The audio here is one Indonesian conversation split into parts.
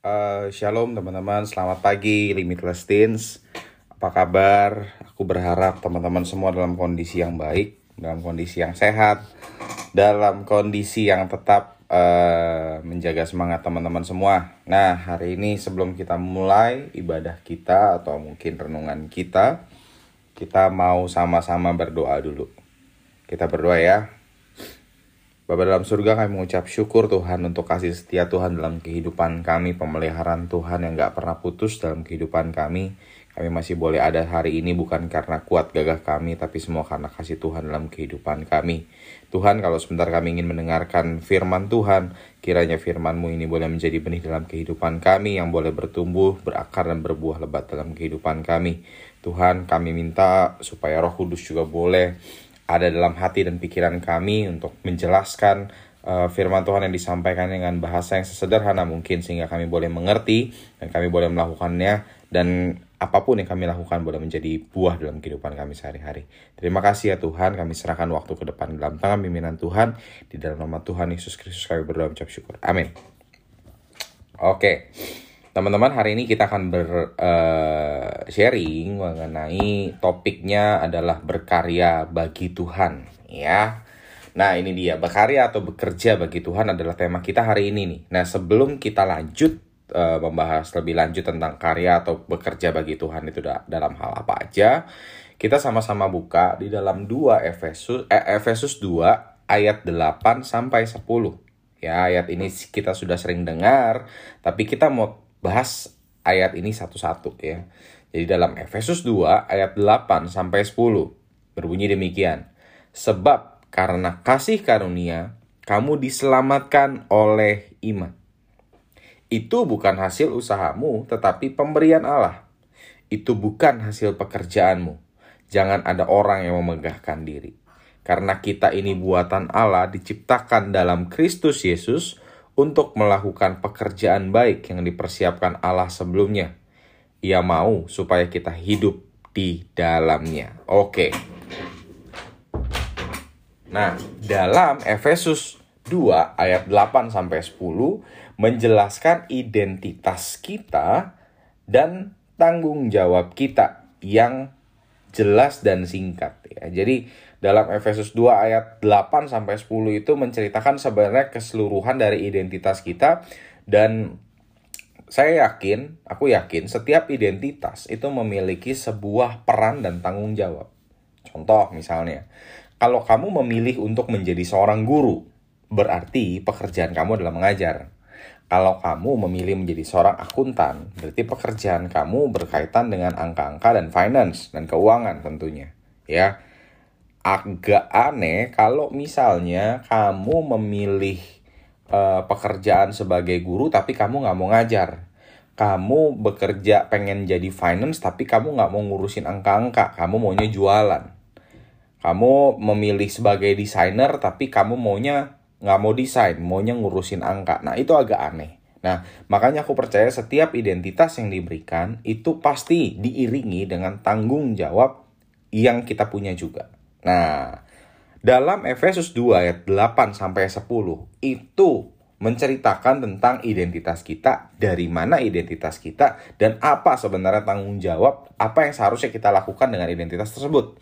Uh, shalom teman-teman, selamat pagi Limitless Teens. Apa kabar? Aku berharap teman-teman semua dalam kondisi yang baik Dalam kondisi yang sehat Dalam kondisi yang tetap uh, menjaga semangat teman-teman semua. Nah hari ini sebelum kita mulai ibadah kita Atau mungkin renungan kita Kita mau sama-sama berdoa dulu. Kita berdoa ya Bapak dalam surga kami mengucap syukur Tuhan untuk kasih setia Tuhan dalam kehidupan kami, pemeliharaan Tuhan yang gak pernah putus dalam kehidupan kami. Kami masih boleh ada hari ini bukan karena kuat gagah kami, tapi semua karena kasih Tuhan dalam kehidupan kami. Tuhan, kalau sebentar kami ingin mendengarkan firman Tuhan, kiranya firman-Mu ini boleh menjadi benih dalam kehidupan kami yang boleh bertumbuh, berakar, dan berbuah lebat dalam kehidupan kami. Tuhan, kami minta supaya roh kudus juga boleh ada dalam hati dan pikiran kami untuk menjelaskan uh, firman Tuhan yang disampaikan dengan bahasa yang sesederhana mungkin sehingga kami boleh mengerti dan kami boleh melakukannya dan apa pun yang kami lakukan boleh menjadi buah dalam kehidupan kami sehari-hari. Terima kasih ya Tuhan, kami serahkan waktu ke depan dalam tangan pimpinan Tuhan. Di dalam nama Tuhan Yesus Kristus kami berdoa mengucap syukur. Amin. Oke. Teman-teman, hari ini kita akan ber uh, sharing mengenai topiknya adalah berkarya bagi Tuhan, ya. Nah, ini dia berkarya atau bekerja bagi Tuhan adalah tema kita hari ini nih. Nah, sebelum kita lanjut uh, membahas lebih lanjut tentang karya atau bekerja bagi Tuhan itu da dalam hal apa aja, kita sama-sama buka di dalam 2 Efesus eh, Efesus 2 ayat 8 sampai 10. Ya, ayat ini kita sudah sering dengar, tapi kita mau bahas ayat ini satu-satu ya. Jadi dalam Efesus 2 ayat 8 sampai 10 berbunyi demikian. Sebab karena kasih karunia kamu diselamatkan oleh iman. Itu bukan hasil usahamu tetapi pemberian Allah. Itu bukan hasil pekerjaanmu. Jangan ada orang yang memegahkan diri. Karena kita ini buatan Allah diciptakan dalam Kristus Yesus untuk melakukan pekerjaan baik yang dipersiapkan Allah sebelumnya. Ia mau supaya kita hidup di dalamnya. Oke. Nah, dalam Efesus 2 ayat 8 sampai 10 menjelaskan identitas kita dan tanggung jawab kita yang jelas dan singkat ya. Jadi dalam Efesus 2 ayat 8 sampai 10 itu menceritakan sebenarnya keseluruhan dari identitas kita dan saya yakin, aku yakin setiap identitas itu memiliki sebuah peran dan tanggung jawab. Contoh misalnya, kalau kamu memilih untuk menjadi seorang guru, berarti pekerjaan kamu adalah mengajar. Kalau kamu memilih menjadi seorang akuntan, berarti pekerjaan kamu berkaitan dengan angka-angka dan finance dan keuangan tentunya. Ya, agak aneh kalau misalnya kamu memilih uh, pekerjaan sebagai guru tapi kamu nggak mau ngajar. Kamu bekerja pengen jadi finance tapi kamu nggak mau ngurusin angka-angka kamu maunya jualan. Kamu memilih sebagai desainer tapi kamu maunya nggak mau desain maunya ngurusin angka. Nah itu agak aneh. Nah, makanya aku percaya setiap identitas yang diberikan itu pasti diiringi dengan tanggung jawab yang kita punya juga. Nah, dalam Efesus 2 ayat 8 sampai 10 itu menceritakan tentang identitas kita, dari mana identitas kita, dan apa sebenarnya tanggung jawab, apa yang seharusnya kita lakukan dengan identitas tersebut.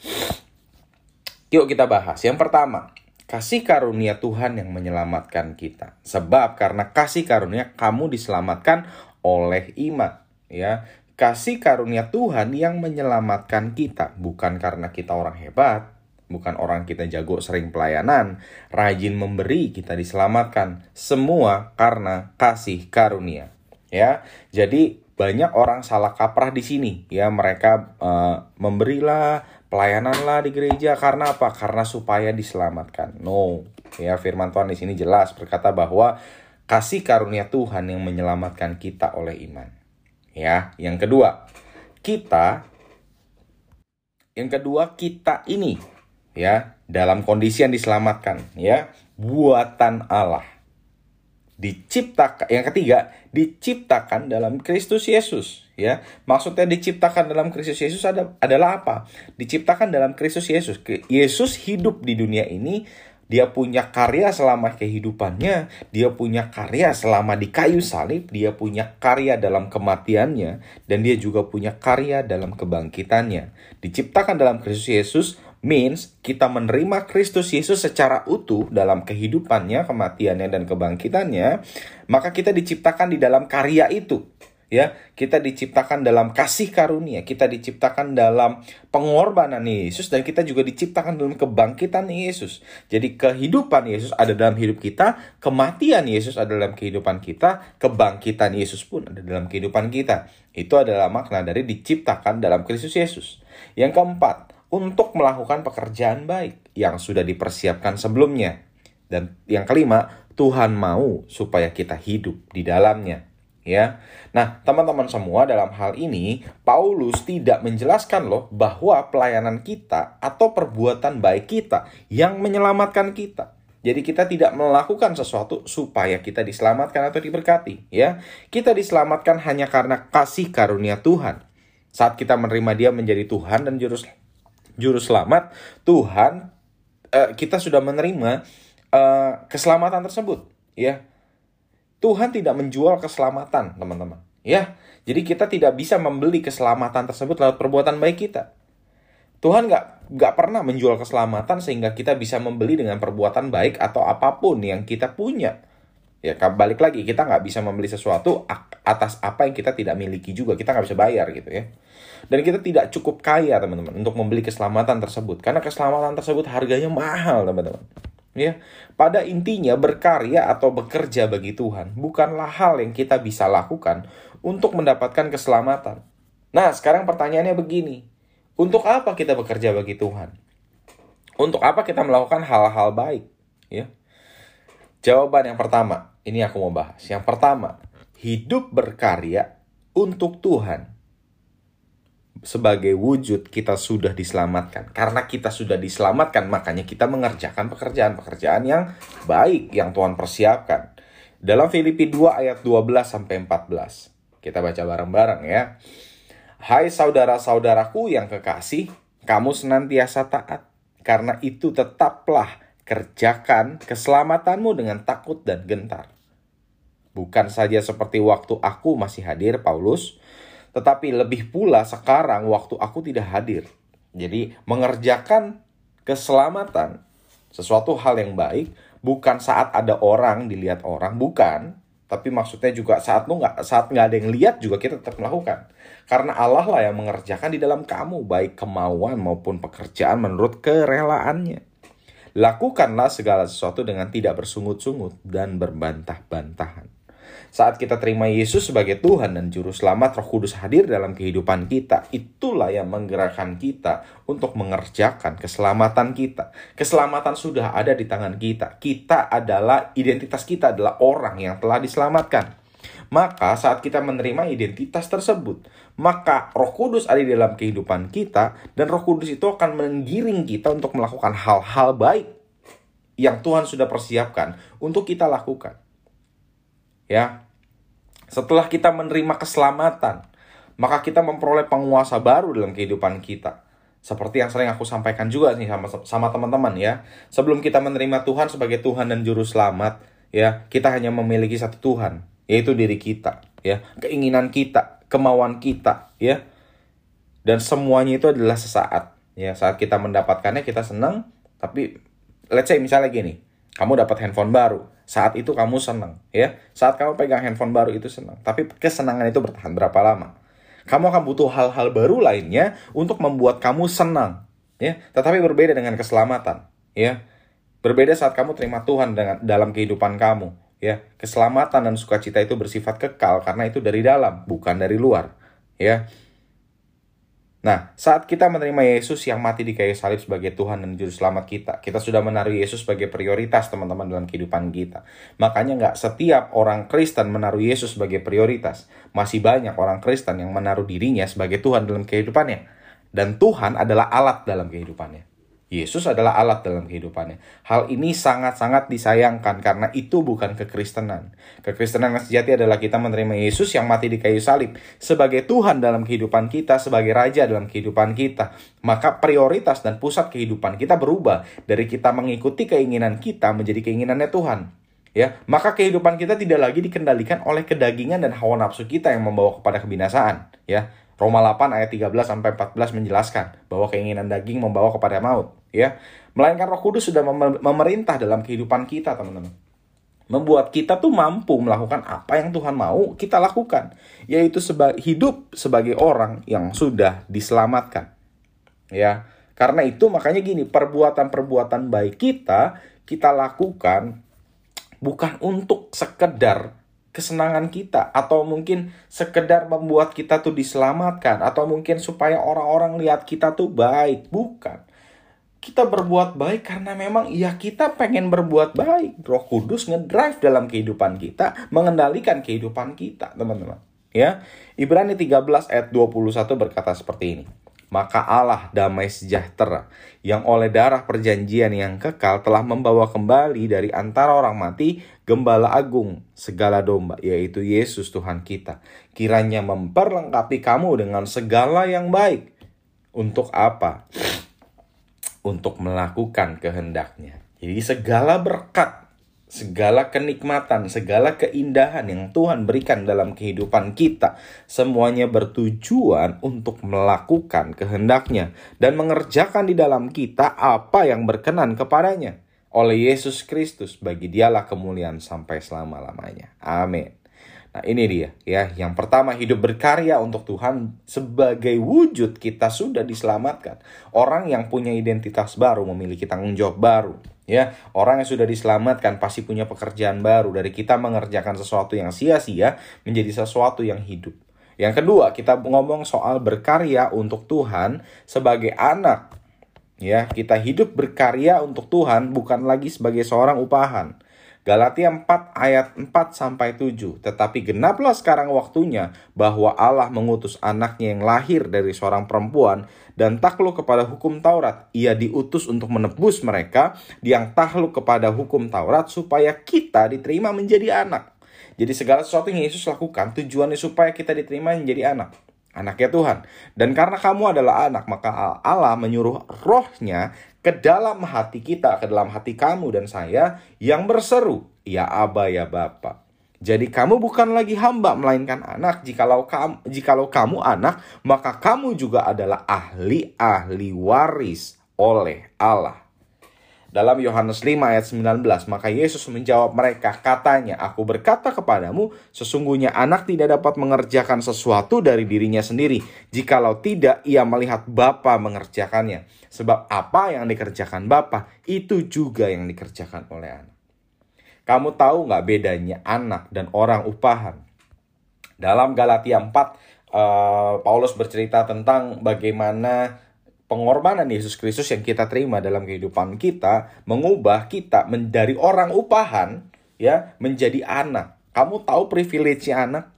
Yuk kita bahas. Yang pertama, kasih karunia Tuhan yang menyelamatkan kita. Sebab karena kasih karunia kamu diselamatkan oleh iman, ya. Kasih karunia Tuhan yang menyelamatkan kita, bukan karena kita orang hebat, bukan orang kita jago sering pelayanan, rajin memberi kita diselamatkan. Semua karena kasih karunia. Ya. Jadi banyak orang salah kaprah di sini ya mereka uh, memberilah pelayananlah di gereja karena apa? Karena supaya diselamatkan. No. Ya firman Tuhan di sini jelas berkata bahwa kasih karunia Tuhan yang menyelamatkan kita oleh iman. Ya, yang kedua, kita yang kedua kita ini ya dalam kondisi yang diselamatkan ya buatan Allah. Diciptakan yang ketiga diciptakan dalam Kristus Yesus ya. Maksudnya diciptakan dalam Kristus Yesus ada adalah apa? Diciptakan dalam Kristus Yesus. Yesus hidup di dunia ini dia punya karya selama kehidupannya, dia punya karya selama di kayu salib, dia punya karya dalam kematiannya, dan dia juga punya karya dalam kebangkitannya. Diciptakan dalam Kristus Yesus means kita menerima Kristus Yesus secara utuh dalam kehidupannya, kematiannya, dan kebangkitannya, maka kita diciptakan di dalam karya itu ya. Kita diciptakan dalam kasih karunia kita diciptakan dalam pengorbanan Yesus dan kita juga diciptakan dalam kebangkitan Yesus. Jadi kehidupan Yesus ada dalam hidup kita kematian Yesus ada dalam kehidupan kita kebangkitan Yesus pun ada dalam kehidupan kita. Itu adalah makna dari diciptakan dalam Kristus Yesus. Yang keempat untuk melakukan pekerjaan baik yang sudah dipersiapkan sebelumnya dan yang kelima Tuhan mau supaya kita hidup di dalamnya ya. Nah, teman-teman semua dalam hal ini Paulus tidak menjelaskan loh bahwa pelayanan kita atau perbuatan baik kita yang menyelamatkan kita. Jadi kita tidak melakukan sesuatu supaya kita diselamatkan atau diberkati, ya. Kita diselamatkan hanya karena kasih karunia Tuhan. Saat kita menerima Dia menjadi Tuhan dan juru juru selamat, Tuhan uh, kita sudah menerima uh, keselamatan tersebut, ya Tuhan tidak menjual keselamatan, teman-teman. Ya, jadi kita tidak bisa membeli keselamatan tersebut lewat perbuatan baik kita. Tuhan nggak nggak pernah menjual keselamatan sehingga kita bisa membeli dengan perbuatan baik atau apa pun yang kita punya. Ya, balik lagi kita nggak bisa membeli sesuatu atas apa yang kita tidak miliki juga. Kita nggak bisa bayar gitu ya. Dan kita tidak cukup kaya teman-teman untuk membeli keselamatan tersebut karena keselamatan tersebut harganya mahal teman-teman. Ya, pada intinya berkarya atau bekerja bagi Tuhan bukanlah hal yang kita bisa lakukan untuk mendapatkan keselamatan. Nah, sekarang pertanyaannya begini. Untuk apa kita bekerja bagi Tuhan? Untuk apa kita melakukan hal-hal baik? Ya. Jawaban yang pertama, ini aku mau bahas. Yang pertama, hidup berkarya untuk Tuhan sebagai wujud kita sudah diselamatkan. Karena kita sudah diselamatkan, makanya kita mengerjakan pekerjaan-pekerjaan yang baik yang Tuhan persiapkan. Dalam Filipi 2 ayat 12 sampai 14. Kita baca bareng-bareng ya. Hai saudara-saudaraku yang kekasih, kamu senantiasa taat. Karena itu tetaplah kerjakan keselamatanmu dengan takut dan gentar. Bukan saja seperti waktu aku masih hadir, Paulus, tetapi lebih pula sekarang waktu aku tidak hadir. Jadi mengerjakan keselamatan sesuatu hal yang baik bukan saat ada orang dilihat orang bukan tapi maksudnya juga saat nggak saat nggak ada yang lihat juga kita tetap melakukan karena Allah lah yang mengerjakan di dalam kamu baik kemauan maupun pekerjaan menurut kerelaannya lakukanlah segala sesuatu dengan tidak bersungut-sungut dan berbantah-bantahan saat kita terima Yesus sebagai Tuhan dan Juru Selamat, Roh Kudus hadir dalam kehidupan kita. Itulah yang menggerakkan kita untuk mengerjakan keselamatan kita. Keselamatan sudah ada di tangan kita. Kita adalah, identitas kita adalah orang yang telah diselamatkan. Maka saat kita menerima identitas tersebut, maka Roh Kudus ada di dalam kehidupan kita dan Roh Kudus itu akan menggiring kita untuk melakukan hal-hal baik yang Tuhan sudah persiapkan untuk kita lakukan ya. Setelah kita menerima keselamatan, maka kita memperoleh penguasa baru dalam kehidupan kita. Seperti yang sering aku sampaikan juga nih sama sama teman-teman ya. Sebelum kita menerima Tuhan sebagai Tuhan dan juru selamat, ya, kita hanya memiliki satu Tuhan, yaitu diri kita, ya. Keinginan kita, kemauan kita, ya. Dan semuanya itu adalah sesaat, ya. Saat kita mendapatkannya kita senang, tapi let's say misalnya gini, kamu dapat handphone baru, saat itu kamu senang, ya. Saat kamu pegang handphone baru itu senang. Tapi kesenangan itu bertahan berapa lama? Kamu akan butuh hal-hal baru lainnya untuk membuat kamu senang, ya. Tetapi berbeda dengan keselamatan, ya. Berbeda saat kamu terima Tuhan dengan dalam kehidupan kamu, ya. Keselamatan dan sukacita itu bersifat kekal karena itu dari dalam, bukan dari luar, ya. Nah, saat kita menerima Yesus yang mati di kayu salib sebagai Tuhan dan Juru Selamat kita, kita sudah menaruh Yesus sebagai prioritas teman-teman dalam kehidupan kita. Makanya nggak setiap orang Kristen menaruh Yesus sebagai prioritas. Masih banyak orang Kristen yang menaruh dirinya sebagai Tuhan dalam kehidupannya. Dan Tuhan adalah alat dalam kehidupannya. Yesus adalah alat dalam kehidupannya. Hal ini sangat-sangat disayangkan karena itu bukan kekristenan. Kekristenan yang sejati adalah kita menerima Yesus yang mati di kayu salib sebagai Tuhan dalam kehidupan kita, sebagai Raja dalam kehidupan kita. Maka prioritas dan pusat kehidupan kita berubah dari kita mengikuti keinginan kita menjadi keinginannya Tuhan. Ya, maka kehidupan kita tidak lagi dikendalikan oleh kedagingan dan hawa nafsu kita yang membawa kepada kebinasaan. Ya, Roma 8 ayat 13 sampai 14 menjelaskan bahwa keinginan daging membawa kepada maut, ya. Melainkan Roh Kudus sudah memerintah dalam kehidupan kita, teman-teman. Membuat kita tuh mampu melakukan apa yang Tuhan mau kita lakukan, yaitu seba hidup sebagai orang yang sudah diselamatkan. Ya. Karena itu makanya gini, perbuatan-perbuatan baik kita kita lakukan bukan untuk sekedar kesenangan kita atau mungkin sekedar membuat kita tuh diselamatkan atau mungkin supaya orang-orang lihat kita tuh baik. Bukan. Kita berbuat baik karena memang ya kita pengen berbuat baik. Roh Kudus ngedrive dalam kehidupan kita mengendalikan kehidupan kita teman-teman. Ya? Ibrani 13 ayat 21 berkata seperti ini maka Allah damai sejahtera yang oleh darah perjanjian yang kekal telah membawa kembali dari antara orang mati gembala agung segala domba yaitu Yesus Tuhan kita. Kiranya memperlengkapi kamu dengan segala yang baik. Untuk apa? Untuk melakukan kehendaknya. Jadi segala berkat segala kenikmatan, segala keindahan yang Tuhan berikan dalam kehidupan kita, semuanya bertujuan untuk melakukan kehendaknya dan mengerjakan di dalam kita apa yang berkenan kepadanya oleh Yesus Kristus bagi dialah kemuliaan sampai selama-lamanya. Amin. Nah ini dia ya, yang pertama hidup berkarya untuk Tuhan sebagai wujud kita sudah diselamatkan. Orang yang punya identitas baru memiliki tanggung jawab baru Ya, orang yang sudah diselamatkan pasti punya pekerjaan baru dari kita mengerjakan sesuatu yang sia-sia menjadi sesuatu yang hidup. Yang kedua, kita ngomong soal berkarya untuk Tuhan sebagai anak. Ya, kita hidup berkarya untuk Tuhan bukan lagi sebagai seorang upahan. Galatia 4 ayat 4 sampai 7. Tetapi genaplah sekarang waktunya bahwa Allah mengutus anaknya yang lahir dari seorang perempuan dan takluk kepada hukum Taurat. Ia diutus untuk menebus mereka yang takluk kepada hukum Taurat supaya kita diterima menjadi anak. Jadi segala sesuatu yang Yesus lakukan tujuannya supaya kita diterima menjadi anak anaknya Tuhan. Dan karena kamu adalah anak, maka Allah menyuruh rohnya ke dalam hati kita, ke dalam hati kamu dan saya yang berseru, ya Aba ya Bapa. Jadi kamu bukan lagi hamba melainkan anak. Jikalau kamu jikalau kamu anak, maka kamu juga adalah ahli-ahli waris oleh Allah. Dalam Yohanes 5 ayat 19, maka Yesus menjawab mereka, katanya, Aku berkata kepadamu, sesungguhnya anak tidak dapat mengerjakan sesuatu dari dirinya sendiri, jikalau tidak ia melihat Bapa mengerjakannya. Sebab apa yang dikerjakan Bapa, itu juga yang dikerjakan oleh anak. Kamu tahu nggak bedanya anak dan orang upahan? Dalam Galatia 4, uh, eh, Paulus bercerita tentang bagaimana pengorbanan Yesus Kristus yang kita terima dalam kehidupan kita mengubah kita dari orang upahan ya menjadi anak. Kamu tahu privilege anak?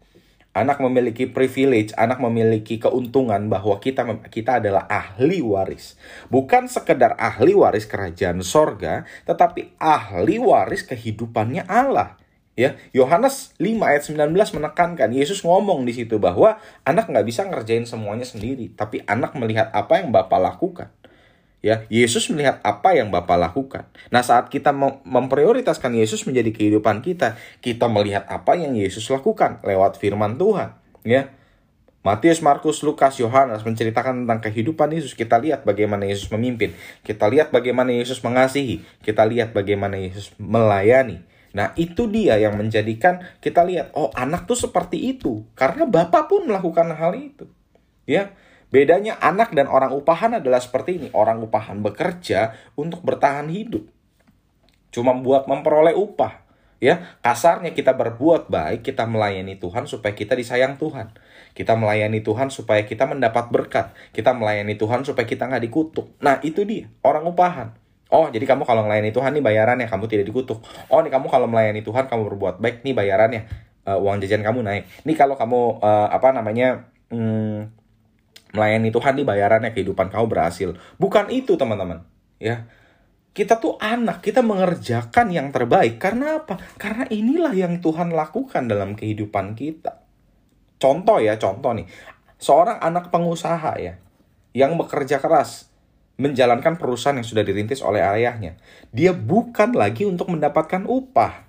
Anak memiliki privilege, anak memiliki keuntungan bahwa kita kita adalah ahli waris. Bukan sekedar ahli waris kerajaan sorga, tetapi ahli waris kehidupannya Allah. Ya, Yohanes 5 ayat 19 menekankan Yesus ngomong di situ bahwa anak nggak bisa ngerjain semuanya sendiri, tapi anak melihat apa yang Bapa lakukan. Ya, Yesus melihat apa yang Bapa lakukan. Nah, saat kita memprioritaskan Yesus menjadi kehidupan kita, kita melihat apa yang Yesus lakukan lewat firman Tuhan, ya. Matius, Markus, Lukas, Yohanes menceritakan tentang kehidupan Yesus. Kita lihat bagaimana Yesus memimpin. Kita lihat bagaimana Yesus mengasihi. Kita lihat bagaimana Yesus melayani. Nah, itu dia yang menjadikan kita lihat, oh anak tuh seperti itu. Karena Bapak pun melakukan hal itu. Ya, bedanya anak dan orang upahan adalah seperti ini. Orang upahan bekerja untuk bertahan hidup. Cuma buat memperoleh upah. Ya, kasarnya kita berbuat baik, kita melayani Tuhan supaya kita disayang Tuhan. Kita melayani Tuhan supaya kita mendapat berkat. Kita melayani Tuhan supaya kita nggak dikutuk. Nah, itu dia, orang upahan. Oh, jadi kamu kalau melayani Tuhan nih bayarannya kamu tidak dikutuk. Oh, nih kamu kalau melayani Tuhan kamu berbuat baik nih bayarannya uh, uang jajan kamu naik. Nih kalau kamu uh, apa namanya hmm, melayani Tuhan nih bayarannya kehidupan kamu berhasil. Bukan itu teman-teman. Ya. Kita tuh anak, kita mengerjakan yang terbaik. Karena apa? Karena inilah yang Tuhan lakukan dalam kehidupan kita. Contoh ya, contoh nih. Seorang anak pengusaha ya, yang bekerja keras, menjalankan perusahaan yang sudah dirintis oleh ayahnya. Dia bukan lagi untuk mendapatkan upah.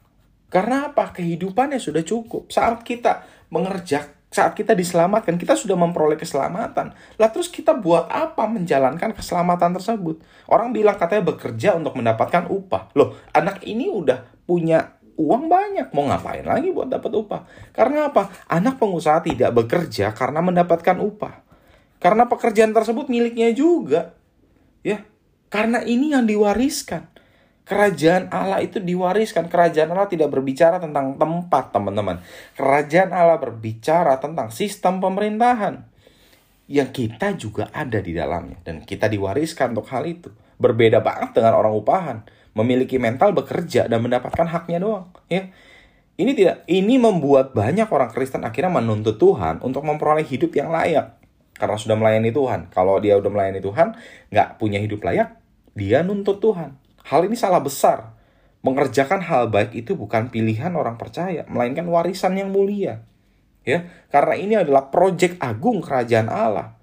Karena apa? Kehidupannya sudah cukup. Saat kita mengerjakan saat kita diselamatkan, kita sudah memperoleh keselamatan. Lah terus kita buat apa menjalankan keselamatan tersebut? Orang bilang katanya bekerja untuk mendapatkan upah. Loh, anak ini udah punya uang banyak, mau ngapain lagi buat dapat upah? Karena apa? Anak pengusaha tidak bekerja karena mendapatkan upah. Karena pekerjaan tersebut miliknya juga. Ya, karena ini yang diwariskan. Kerajaan Allah itu diwariskan. Kerajaan Allah tidak berbicara tentang tempat, teman-teman. Kerajaan Allah berbicara tentang sistem pemerintahan. Yang kita juga ada di dalamnya. Dan kita diwariskan untuk hal itu. Berbeda banget dengan orang upahan. Memiliki mental bekerja dan mendapatkan haknya doang. Ya. Ini tidak ini membuat banyak orang Kristen akhirnya menuntut Tuhan untuk memperoleh hidup yang layak. Karena sudah melayani Tuhan. Kalau dia udah melayani Tuhan, nggak punya hidup layak, dia nuntut Tuhan Hal ini salah besar. Mengerjakan hal baik itu bukan pilihan orang percaya, melainkan warisan yang mulia. Ya, karena ini adalah proyek agung kerajaan Allah.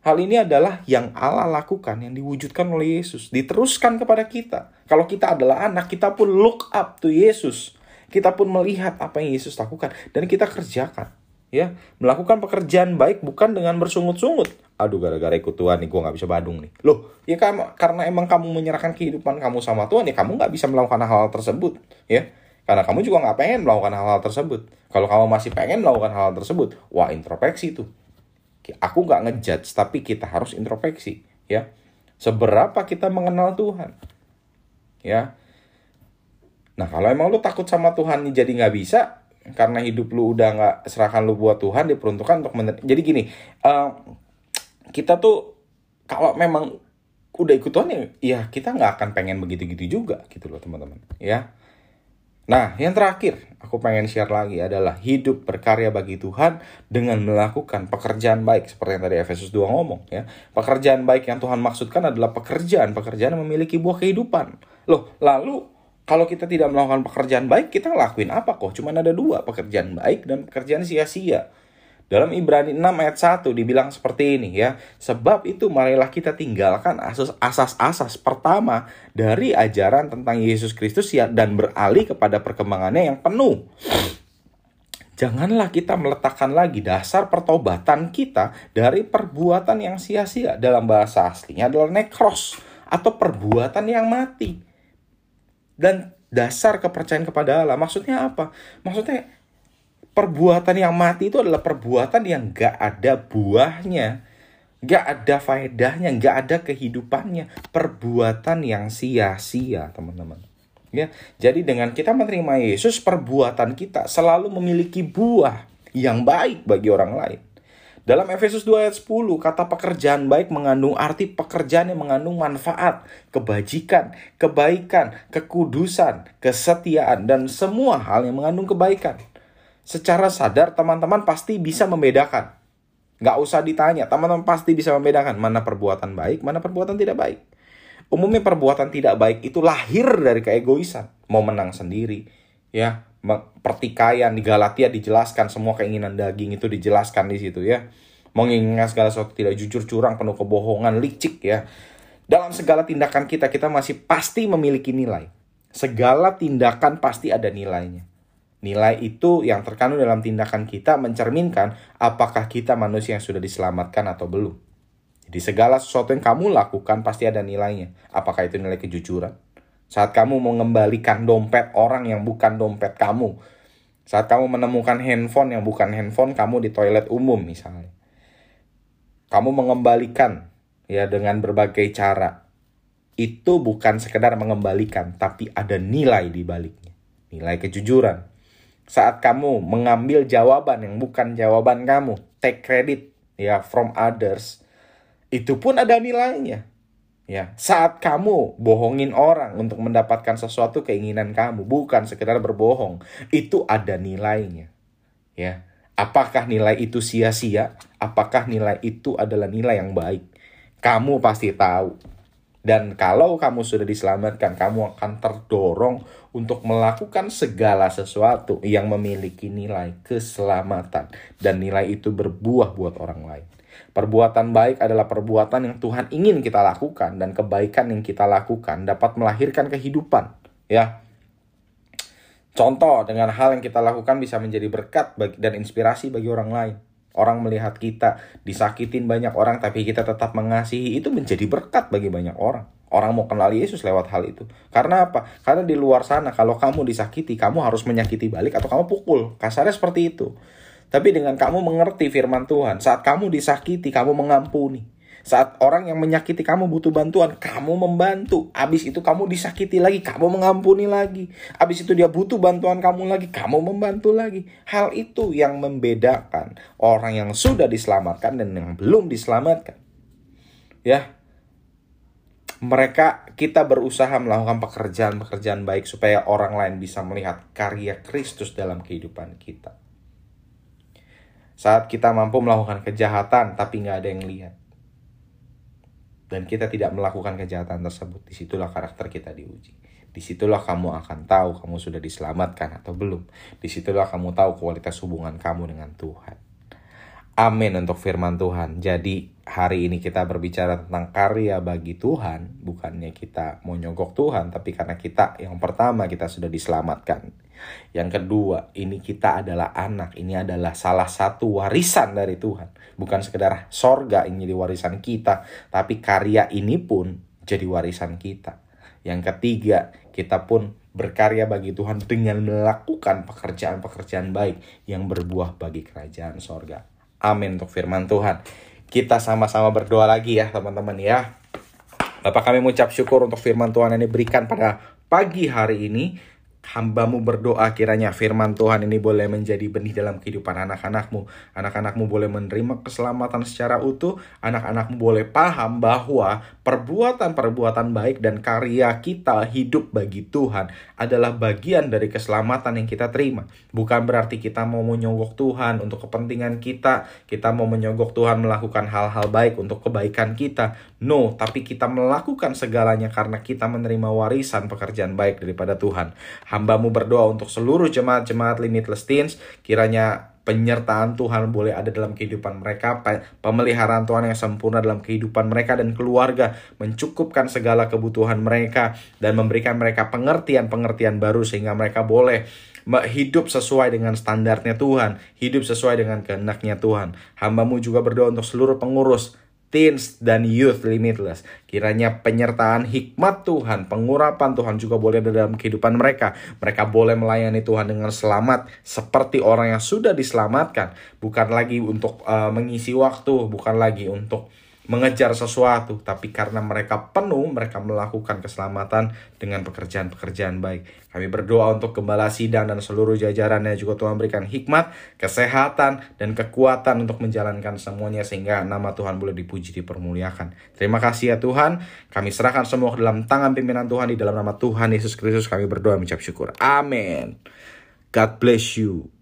Hal ini adalah yang Allah lakukan, yang diwujudkan oleh Yesus, diteruskan kepada kita. Kalau kita adalah anak, kita pun look up to Yesus. Kita pun melihat apa yang Yesus lakukan dan kita kerjakan ya melakukan pekerjaan baik bukan dengan bersungut-sungut aduh gara-gara ikut Tuhan nih gue nggak bisa badung nih. Loh ya kan karena emang kamu menyerahkan kehidupan kamu sama Tuhan ya kamu nggak bisa melakukan hal-hal tersebut ya. Karena kamu juga nggak pengen melakukan hal-hal tersebut. Kalau kamu masih pengen melakukan hal, -hal tersebut wah introspeksi tuh. Aku nggak ngejudge tapi kita harus introspeksi ya. Seberapa kita mengenal Tuhan ya. Nah kalau emang lu takut sama Tuhan jadi nggak bisa karena hidup lu udah nggak serahkan lu buat Tuhan diperuntukkan untuk mener jadi gini uh, kita tuh kalau memang udah ikut Tuhan ya, ya kita nggak akan pengen begitu-gitu juga gitu loh teman-teman ya nah yang terakhir aku pengen share lagi adalah hidup berkarya bagi Tuhan dengan melakukan pekerjaan baik seperti yang tadi Efesus 2 ngomong ya pekerjaan baik yang Tuhan maksudkan adalah pekerjaan pekerjaan yang memiliki buah kehidupan loh lalu kalau kita tidak melakukan pekerjaan baik, kita ngelakuin apa kok? Cuma ada dua, pekerjaan baik dan pekerjaan sia-sia. Dalam Ibrani 6 ayat 1 dibilang seperti ini ya. Sebab itu marilah kita tinggalkan asas-asas pertama dari ajaran tentang Yesus Kristus ya dan beralih kepada perkembangannya yang penuh. Janganlah kita meletakkan lagi dasar pertobatan kita dari perbuatan yang sia-sia. Dalam bahasa aslinya adalah nekros atau perbuatan yang mati dan dasar kepercayaan kepada Allah. Maksudnya apa? Maksudnya perbuatan yang mati itu adalah perbuatan yang gak ada buahnya. Gak ada faedahnya, gak ada kehidupannya. Perbuatan yang sia-sia, teman-teman. Ya, jadi dengan kita menerima Yesus, perbuatan kita selalu memiliki buah yang baik bagi orang lain. Dalam Efesus 2 ayat 10, kata pekerjaan baik mengandung arti pekerjaan yang mengandung manfaat, kebajikan, kebaikan, kekudusan, kesetiaan, dan semua hal yang mengandung kebaikan. Secara sadar, teman-teman pasti bisa membedakan. Nggak usah ditanya, teman-teman pasti bisa membedakan mana perbuatan baik, mana perbuatan tidak baik. Umumnya perbuatan tidak baik itu lahir dari keegoisan, mau menang sendiri, ya. Pertikaian di Galatia dijelaskan semua keinginan daging itu dijelaskan di situ ya. Mengingat segala sesuatu tidak jujur curang penuh kebohongan licik ya. Dalam segala tindakan kita kita masih pasti memiliki nilai. Segala tindakan pasti ada nilainya nilai itu yang terkandung dalam tindakan kita mencerminkan apakah kita manusia yang sudah diselamatkan atau belum jadi segala sesuatu yang kamu lakukan pasti ada nilainya apakah itu nilai kejujuran saat kamu mengembalikan dompet orang yang bukan dompet kamu. Saat kamu menemukan handphone yang bukan handphone kamu di toilet umum misalnya. Kamu mengembalikan ya dengan berbagai cara. Itu bukan sekedar mengembalikan, tapi ada nilai di baliknya. Nilai kejujuran. Saat kamu mengambil jawaban yang bukan jawaban kamu, take credit ya from others, itu pun ada nilainya Ya, saat kamu bohongin orang untuk mendapatkan sesuatu keinginan kamu, bukan sekedar berbohong, itu ada nilainya. Ya, apakah nilai itu sia-sia? Apakah nilai itu adalah nilai yang baik? Kamu pasti tahu. Dan kalau kamu sudah diselamatkan, kamu akan terdorong untuk melakukan segala sesuatu yang memiliki nilai keselamatan. Dan nilai itu berbuah buat orang lain. Perbuatan baik adalah perbuatan yang Tuhan ingin kita lakukan dan kebaikan yang kita lakukan dapat melahirkan kehidupan, ya. Contoh dengan hal yang kita lakukan bisa menjadi berkat dan inspirasi bagi orang lain. Orang melihat kita disakitin banyak orang tapi kita tetap mengasihi itu menjadi berkat bagi banyak orang. Orang mau kenal Yesus lewat hal itu. Karena apa? Karena di luar sana kalau kamu disakiti, kamu harus menyakiti balik atau kamu pukul. Kasarnya seperti itu. Tapi dengan kamu mengerti firman Tuhan, saat kamu disakiti, kamu mengampuni. Saat orang yang menyakiti kamu butuh bantuan, kamu membantu. Abis itu kamu disakiti lagi, kamu mengampuni lagi. Abis itu dia butuh bantuan kamu lagi, kamu membantu lagi. Hal itu yang membedakan orang yang sudah diselamatkan dan yang belum diselamatkan. Ya, mereka kita berusaha melakukan pekerjaan-pekerjaan baik supaya orang lain bisa melihat karya Kristus dalam kehidupan kita. Saat kita mampu melakukan kejahatan tapi nggak ada yang lihat dan kita tidak melakukan kejahatan tersebut, di situlah karakter kita diuji. Di situlah kamu akan tahu kamu sudah diselamatkan atau belum. Di situlah kamu tahu kualitas hubungan kamu dengan Tuhan. Amin untuk firman Tuhan. Jadi hari ini kita berbicara tentang karya bagi Tuhan. Bukannya kita mau nyogok Tuhan, tapi karena kita yang pertama kita sudah diselamatkan. Yang kedua, ini kita adalah anak. Ini adalah salah satu warisan dari Tuhan. Bukan sekedar sorga ini jadi warisan kita, tapi karya ini pun jadi warisan kita. Yang ketiga, kita pun berkarya bagi Tuhan dengan melakukan pekerjaan-pekerjaan baik yang berbuah bagi kerajaan sorga. Amin untuk firman Tuhan. Kita sama-sama berdoa lagi ya teman-teman ya. Bapak kami mengucap syukur untuk firman Tuhan yang diberikan pada pagi hari ini hambamu berdoa kiranya firman Tuhan ini boleh menjadi benih dalam kehidupan anak-anakmu. Anak-anakmu boleh menerima keselamatan secara utuh. Anak-anakmu boleh paham bahwa perbuatan-perbuatan baik dan karya kita hidup bagi Tuhan adalah bagian dari keselamatan yang kita terima. Bukan berarti kita mau menyogok Tuhan untuk kepentingan kita. Kita mau menyogok Tuhan melakukan hal-hal baik untuk kebaikan kita. No, tapi kita melakukan segalanya karena kita menerima warisan pekerjaan baik daripada Tuhan Hambamu berdoa untuk seluruh jemaat-jemaat Limitless Teens, kiranya penyertaan Tuhan boleh ada dalam kehidupan mereka, pemeliharaan Tuhan yang sempurna dalam kehidupan mereka dan keluarga, mencukupkan segala kebutuhan mereka dan memberikan mereka pengertian-pengertian baru sehingga mereka boleh hidup sesuai dengan standarnya Tuhan, hidup sesuai dengan kehendaknya Tuhan. Hambamu juga berdoa untuk seluruh pengurus teens dan youth limitless. Kiranya penyertaan hikmat Tuhan, pengurapan Tuhan juga boleh ada dalam kehidupan mereka. Mereka boleh melayani Tuhan dengan selamat seperti orang yang sudah diselamatkan, bukan lagi untuk uh, mengisi waktu, bukan lagi untuk mengejar sesuatu, tapi karena mereka penuh, mereka melakukan keselamatan dengan pekerjaan-pekerjaan baik. Kami berdoa untuk gembala sidang dan seluruh jajarannya juga Tuhan berikan hikmat, kesehatan, dan kekuatan untuk menjalankan semuanya sehingga nama Tuhan boleh dipuji, dipermuliakan. Terima kasih ya Tuhan, kami serahkan semua ke dalam tangan pimpinan Tuhan di dalam nama Tuhan Yesus Kristus kami berdoa mengucap syukur. Amin. God bless you.